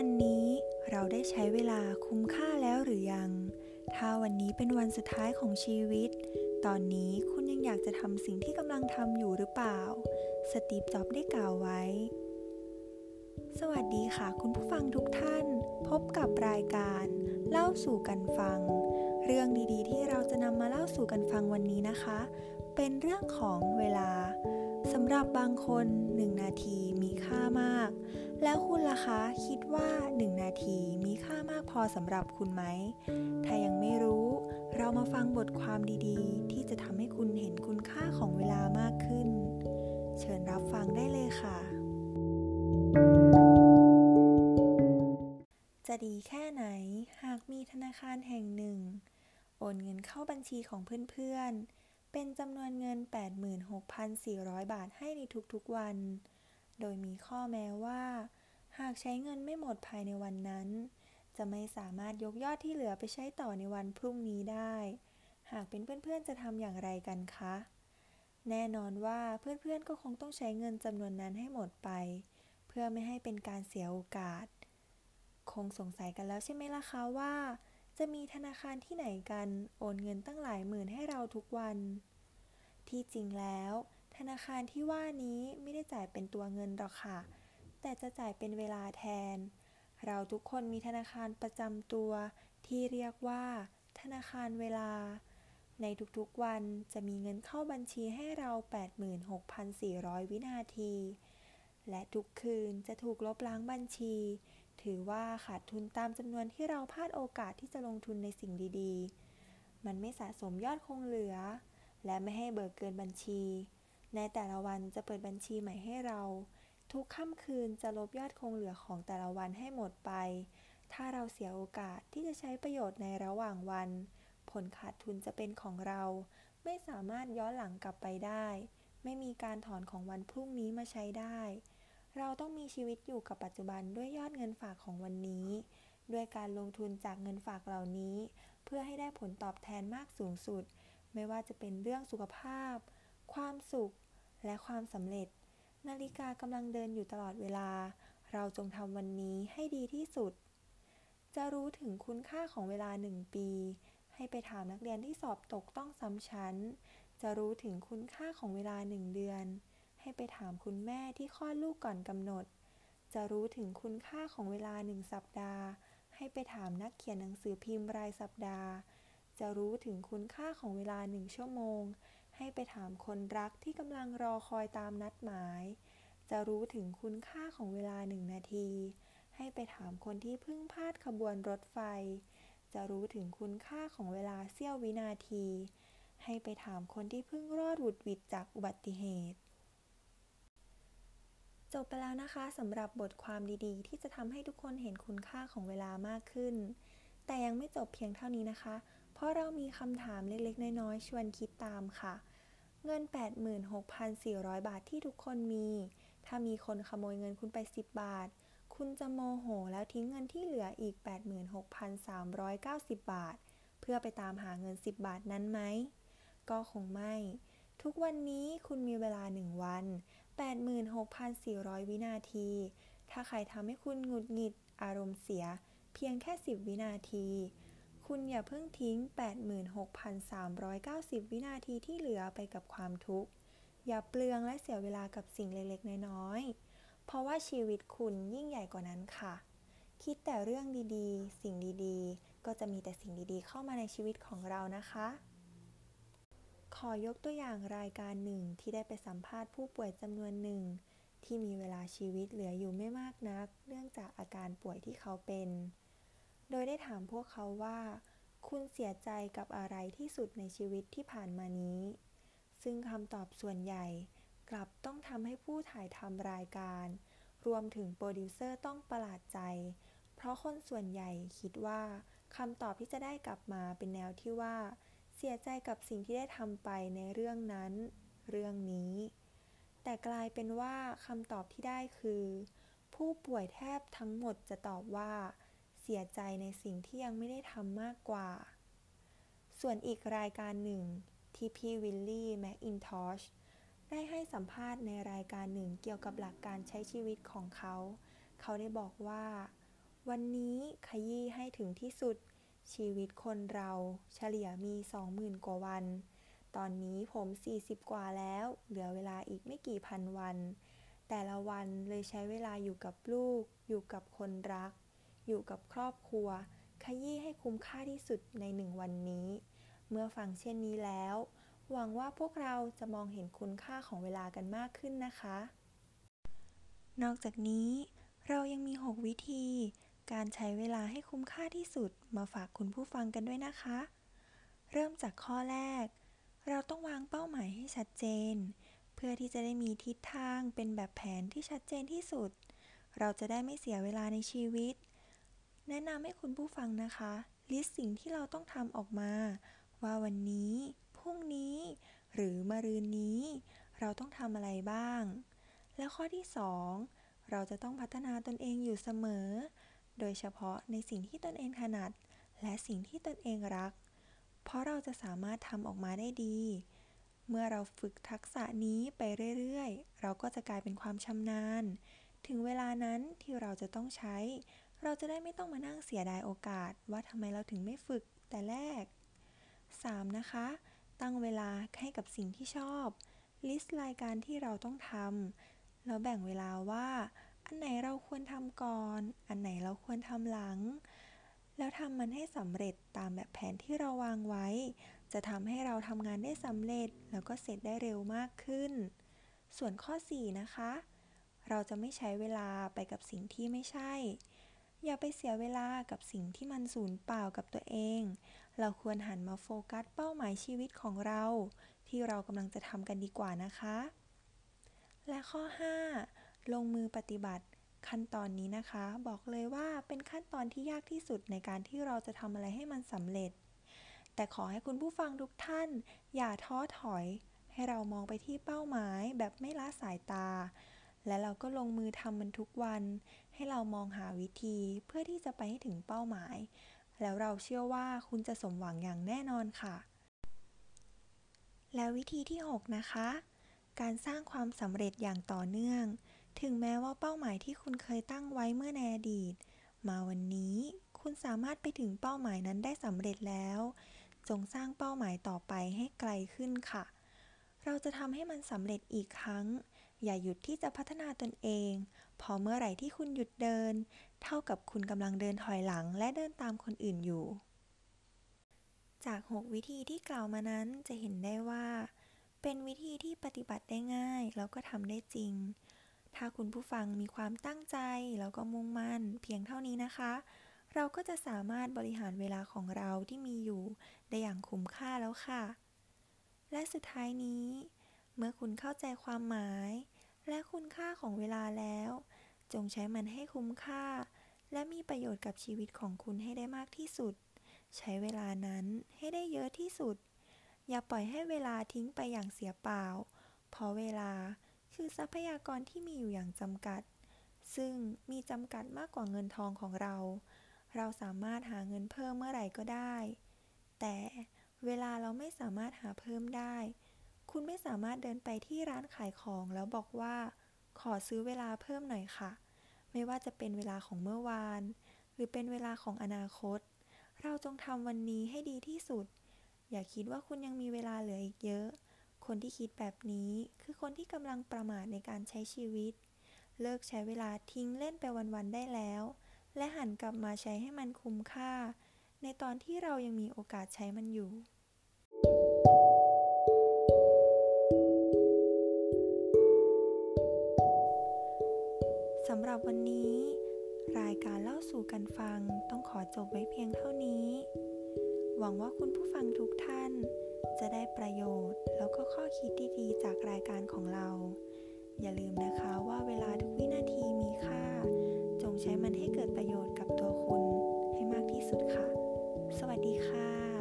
วันนี้เราได้ใช้เวลาคุ้มค่าแล้วหรือยัง ถ้าวันนี้เป็นวันสุดท้ายของชีวิต ตอนนี้คุณยังอยากจะทำสิ่งที่กำลังทำอยู่หรือเปล่า สตีฟ จ็อบได้กล่าวไว้ สวัสดีค่ะคุณผู้ฟังทุกท่าน พบกับรายการ เล่าสู่กันฟัง เรื่องดีๆ ที่เราจะนำมาเล่าสู่กันฟังวันนี้นะคะ เป็นเรื่องของเวลา สำหรับบางคนหนึ่งนาทีมีค่ามาก แล้วคุณล่ะคะ คิดว่าหนึ่งนาทีมีค่ามากพอสำหรับคุณไหม ถ้ายังไม่รู้ เรามาฟังบทความดีๆ ที่จะทำให้คุณเห็นคุณค่าของเวลามากขึ้น เชิญรับฟังได้เลยค่ะ จะดีแค่ไหน หากมีธนาคารแห่งหนึ่ง โอนเงินเข้าบัญชีของเพื่อนๆ เป็นจำนวนเงิน 86,400 บาทให้ในทุกๆวัน โดยมีข้อแม้ว่า หากใช้เงินไม่หมดภายในวันนั้น จะไม่สามารถยกยอดที่เหลือไปใช้ต่อในวันพรุ่งนี้ได้ หากเป็นเพื่อนๆจะทำอย่างไรกันคะ แน่นอนว่าเพื่อนๆก็คงต้องใช้เงินจำนวนนั้นให้หมดไป เพื่อไม่ให้เป็นการเสียโอกาส คงสงสัยกันแล้วใช่ไหมล่ะคะว่า จะมีธนาคารที่ไหนกันโอนเงินตั้งหลายหมื่นให้เราทุกวัน ที่จริงแล้ว ธนาคารที่ว่านี้ไม่ได้จ่ายเป็นตัวเงินหรอกค่ะ แต่จะจ่ายเป็นเวลาแทน เราทุกคนมีธนาคารประจำตัว ที่เรียกว่า ธนาคารเวลา ในทุกๆวันจะมีเงินเข้าบัญชีให้เรา 86,400 วินาที และทุกคืนจะถูกลบล้างบัญชี ถือว่าขาดทุนตามจำนวนที่เราพลาดโอกาสที่จะลงทุนในสิ่งดีๆ มันไม่สะสมยอดคงเหลือ และไม่ให้เบิกเกินบัญชี ในแต่ละวันจะเปิดบัญชีใหม่ให้เรา ทุกค่ำคืนจะลบยอดคงเหลือของแต่ละวันให้หมดไป ถ้าเราเสียโอกาสที่จะใช้ประโยชน์ในระหว่างวัน ผลขาดทุนจะเป็นของเรา ไม่สามารถย้อนหลังกลับไปได้ ไม่มีการถอนของวันพรุ่งนี้มาใช้ได้ เราต้องมีชีวิตอยู่กับปัจจุบันด้วยยอดเงินฝากของวันนี้ ด้วยการลงทุนจากเงินฝากเหล่านี้ เพื่อให้ได้ผลตอบแทนมากสูงสุด ไม่ว่าจะเป็นเรื่องสุขภาพ ความสุข และความสำเร็จ นาฬิกากำลังเดินอยู่ตลอดเวลา เราจงทำวันนี้ให้ดีที่สุด จะรู้ถึงคุณค่าของเวลาหนึ่งปี ให้ไปถามนักเรียนที่สอบตกต้องซ้ำชั้น จะรู้ถึงคุณค่าของเวลาหนึ่งเดือน ให้ไปถามคุณแม่ที่คลอดลูกก่อนกำหนด จะรู้ถึงคุณค่าของเวลาหนึ่งสัปดาห์ ให้ไปถามนักเขียนหนังสือพิมพ์รายสัปดาห์ จะรู้ถึงคุณค่าของเวลาหนึ่งชั่วโมง ให้ไปถามคนรักที่กำลังรอคอยตามนัดหมาย จะรู้ถึงคุณค่าของเวลาหนึ่งนาที ให้ไปถามคนที่เพิ่งพลาดขบวนรถไฟ จะรู้ถึงคุณค่าของเวลาเสี้ยววินาทีให้ไปถามคนที่เพิ่งรอดหวุดหวิดจากอุบัติเหตุ จบไปแล้วนะคะสำหรับบทความดีๆ ที่จะทำให้ทุกคนเห็นคุณค่าของเวลามากขึ้น แต่ยังไม่จบเพียงเท่านี้นะคะ เพราะเรามีคำถามเล็กๆ น้อยๆ ชวนคิดตามค่ะ เงิน 86,400 บาทที่ทุกคนมี ถ้ามีคนขโมยเงินคุณไป 10 บาท คุณจะโมโหแล้วทิ้งเงินที่เหลืออีก 86,390 บาท เพื่อไปตามหาเงิน 10 บาทนั้นไหม ก็คงไม่ ทุกวันนี้คุณมีเวลา1วัน 86,400 วินาที ถ้าใครทำให้คุณหงุดหงิดอารมณ์เสีย เพียงแค่ 10 วินาที คุณอย่าเพิ่งทิ้ง 86,390 วินาทีที่เหลือไปกับความทุกข์ อย่าเปลืองและเสียเวลากับสิ่งเล็กๆ น้อยๆ เพราะว่าชีวิตคุณยิ่งใหญ่กว่านั้นค่ะ คิดแต่เรื่องดีๆ สิ่งดีๆ ก็จะมีแต่สิ่งดีๆ เข้ามาในชีวิตของเรานะคะ ขอยกตัวอย่างรายการหนึ่งที่ได้ไปสัมภาษณ์ผู้ป่วยจำนวนหนึ่ง ที่มีเวลาชีวิตเหลืออยู่ไม่มากนัก เนื่องจากอาการป่วยที่เขาเป็น โดยได้ถามพวกเขาว่า คุณเสียใจกับอะไรที่สุดในชีวิตที่ผ่านมานี้ ซึ่งคำตอบส่วนใหญ่ กลับต้องทำให้ผู้ถ่ายทำรายการ รวมถึงโปรดิวเซอร์ต้องประหลาดใจ เพราะคนส่วนใหญ่คิดว่าคำตอบที่จะได้กลับมาเป็นแนวที่ว่า เสียใจกับสิ่งที่ได้ทำไปในเรื่องนั้น เรื่องนี้ แต่กลายเป็นว่าคำตอบที่ได้คือ ผู้ป่วยแทบทั้งหมดจะตอบว่า เสียใจในสิ่งที่ยังไม่ได้ทำมากกว่า ส่วนอีกรายการหนึ่งที่พี่วิลลี่แมคอินทอชได้ให้สัมภาษณ์ในรายการหนึ่งเกี่ยวกับหลักการใช้ชีวิตของเขา เขาได้บอกว่า วันนี้ขยี้ให้ถึงที่สุด ชีวิตคนเราเฉลี่ยมี 20,000 กว่าวัน ตอนนี้ผม 40 กว่าแล้ว เหลือเวลาอีกไม่กี่พันวัน แต่ละวันเลยใช้เวลาอยู่กับลูก อยู่กับคนรัก อยู่กับครอบครัว ขยี้ให้คุ้มค่าที่สุดในหนึ่งวันนี้ เมื่อฟังเช่นนี้แล้ว หวังว่าพวกเราจะมองเห็นคุณค่าของเวลากันมากขึ้นนะคะ นอกจากนี้เรายังมี 6 วิธี การใช้เวลาให้คุ้มค่าที่สุดมาฝากคุณผู้ฟังกันด้วยนะคะ เริ่มจากข้อแรก เราต้องวางเป้าหมายให้ชัดเจน เพื่อที่จะได้มีทิศทางเป็นแบบแผนที่ชัดเจนที่สุด เราจะได้ไม่เสียเวลาในชีวิต แนะนำให้คุณผู้ฟังนะคะ ลิสต์สิ่งที่เราต้องทำออกมา ว่าวันนี้ พรุ่งนี้ หรือมะรืนนี้ เราต้องทำอะไรบ้าง และข้อที่ 2 เราจะต้องพัฒนาตนเองอยู่เสมอ โดยเฉพาะในสิ่งที่ตนเองถนัด และสิ่งที่ตนเองรัก เพราะเราจะสามารถทำออกมาได้ดี เมื่อเราฝึกทักษะนี้ไปเรื่อยๆ เราก็จะกลายเป็นความชำนาญ ถึงเวลานั้นที่เราจะต้องใช้ เราจะได้ไม่ต้องมานั่งเสียดายโอกาส ว่าทำไมเราถึงไม่ฝึกแต่แรก 3. นะคะ ตั้งเวลาให้กับสิ่งที่ชอบ ลิสต์รายการที่เราต้องทำแล้วแบ่งเวลาว่า อันไหนเราควรทำก่อน อันไหนเราควรทำหลัง แล้วทำมันให้สำเร็จตามแบบแผนที่เราวางไว้ จะทำให้เราทำงานได้สำเร็จ แล้วก็เสร็จได้เร็วมากขึ้น ส่วนข้อ 4 นะคะ เราจะไม่ใช้เวลาไปกับสิ่งที่ไม่ใช่ อย่าไปเสียเวลากับสิ่งที่มันสูญเปล่ากับตัวเอง เราควรหันมาโฟกัสเป้าหมายชีวิตของเรา ที่เรากำลังจะทำกันดีกว่านะคะ และข้อ 5 ลงมือปฏิบัติ ขั้นตอนนี้นะคะ บอกเลยว่าเป็นขั้นตอนที่ยากที่สุดในการที่เราจะทำอะไรให้มันสำเร็จ แต่ขอให้คุณผู้ฟังทุกท่าน อย่าท้อถอย ให้เรามองไปที่เป้าหมายแบบไม่ละสายตา และเราก็ลงมือทำมันทุกวัน ให้เรามองหาวิธีเพื่อที่จะไปให้ถึงเป้าหมาย แล้วเราเชื่อว่าคุณจะสมหวังอย่างแน่นอนค่ะ แล้ววิธีที่ 6 นะคะการสร้างความสำเร็จอย่างต่อเนื่อง ถึงแม้ว่าเป้าหมายที่คุณเคยตั้งไว้เมื่อในอดีต มาวันนี้คุณสามารถไปถึงเป้าหมายนั้นได้สำเร็จแล้ว จงสร้างเป้าหมายต่อไปให้ไกลขึ้นค่ะ เราจะทำให้มันสำเร็จอีกครั้ง อย่าหยุดที่จะพัฒนาตนเอง พอเมื่อไหร่ที่คุณหยุดเดิน เท่ากับคุณกำลังเดินถอยหลังและเดินตามคนอื่นอยู่ จาก 6 วิธีที่กล่าวมานั้นจะเห็นได้ว่า เป็นวิธีที่ปฏิบัติได้ง่ายแล้วก็ทำได้จริง ถ้าคุณผู้ฟังมีความตั้งใจแล้วก็มุ่งมั่น เพียงเท่านี้นะคะ เราก็จะสามารถบริหารเวลาของเราที่มีอยู่ ได้อย่างคุ้มค่าแล้วค่ะ และสุดท้ายนี้ เมื่อคุณเข้าใจความหมาย และคุณค่าของเวลาแล้ว จงใช้มันให้คุ้มค่า และมีประโยชน์กับชีวิตของคุณให้ได้มากที่สุด ใช้เวลานั้นให้ได้เยอะที่สุด อย่าปล่อยให้เวลาทิ้งไปอย่างเสียเปล่า เพราะเวลา คือทรัพยากรที่มีอยู่อย่างจำกัด ซึ่งมีจำกัดมากกว่าเงินทองของเรา เราสามารถหาเงินเพิ่มเมื่อไหร่ก็ได้ แต่เวลาเราไม่สามารถหาเพิ่มได้ คุณไม่สามารถเดินไปที่ร้านขายของแล้วบอกว่า ขอซื้อเวลาเพิ่มหน่อยค่ะ ไม่ว่าจะเป็นเวลาของเมื่อวาน หรือเป็นเวลาของอนาคต เราจงทำวันนี้ให้ดีที่สุด อย่าคิดว่าคุณยังมีเวลาเหลืออีกเยอะ คนที่คิดแบบนี้คือคนที่กำลังประมาทในการใช้ชีวิต เลิกใช้เวลาทิ้งเล่นไปวันๆได้แล้ว และหันกลับมาใช้ให้มันคุ้มค่า ในตอนที่เรายังมีโอกาสใช้มันอยู่สำหรับวันนี้ รายการเล่าสู่กันฟังต้องขอจบไว้เพียงเท่านี้ หวังว่าคุณผู้ฟังทุกท่านจะได้ จากรายการของเรา อย่าลืมนะคะว่าเวลาทุกวินาทีมีค่า จงใช้มันให้เกิดประโยชน์กับตัวคุณให้มากที่สุดค่ะ สวัสดีค่ะ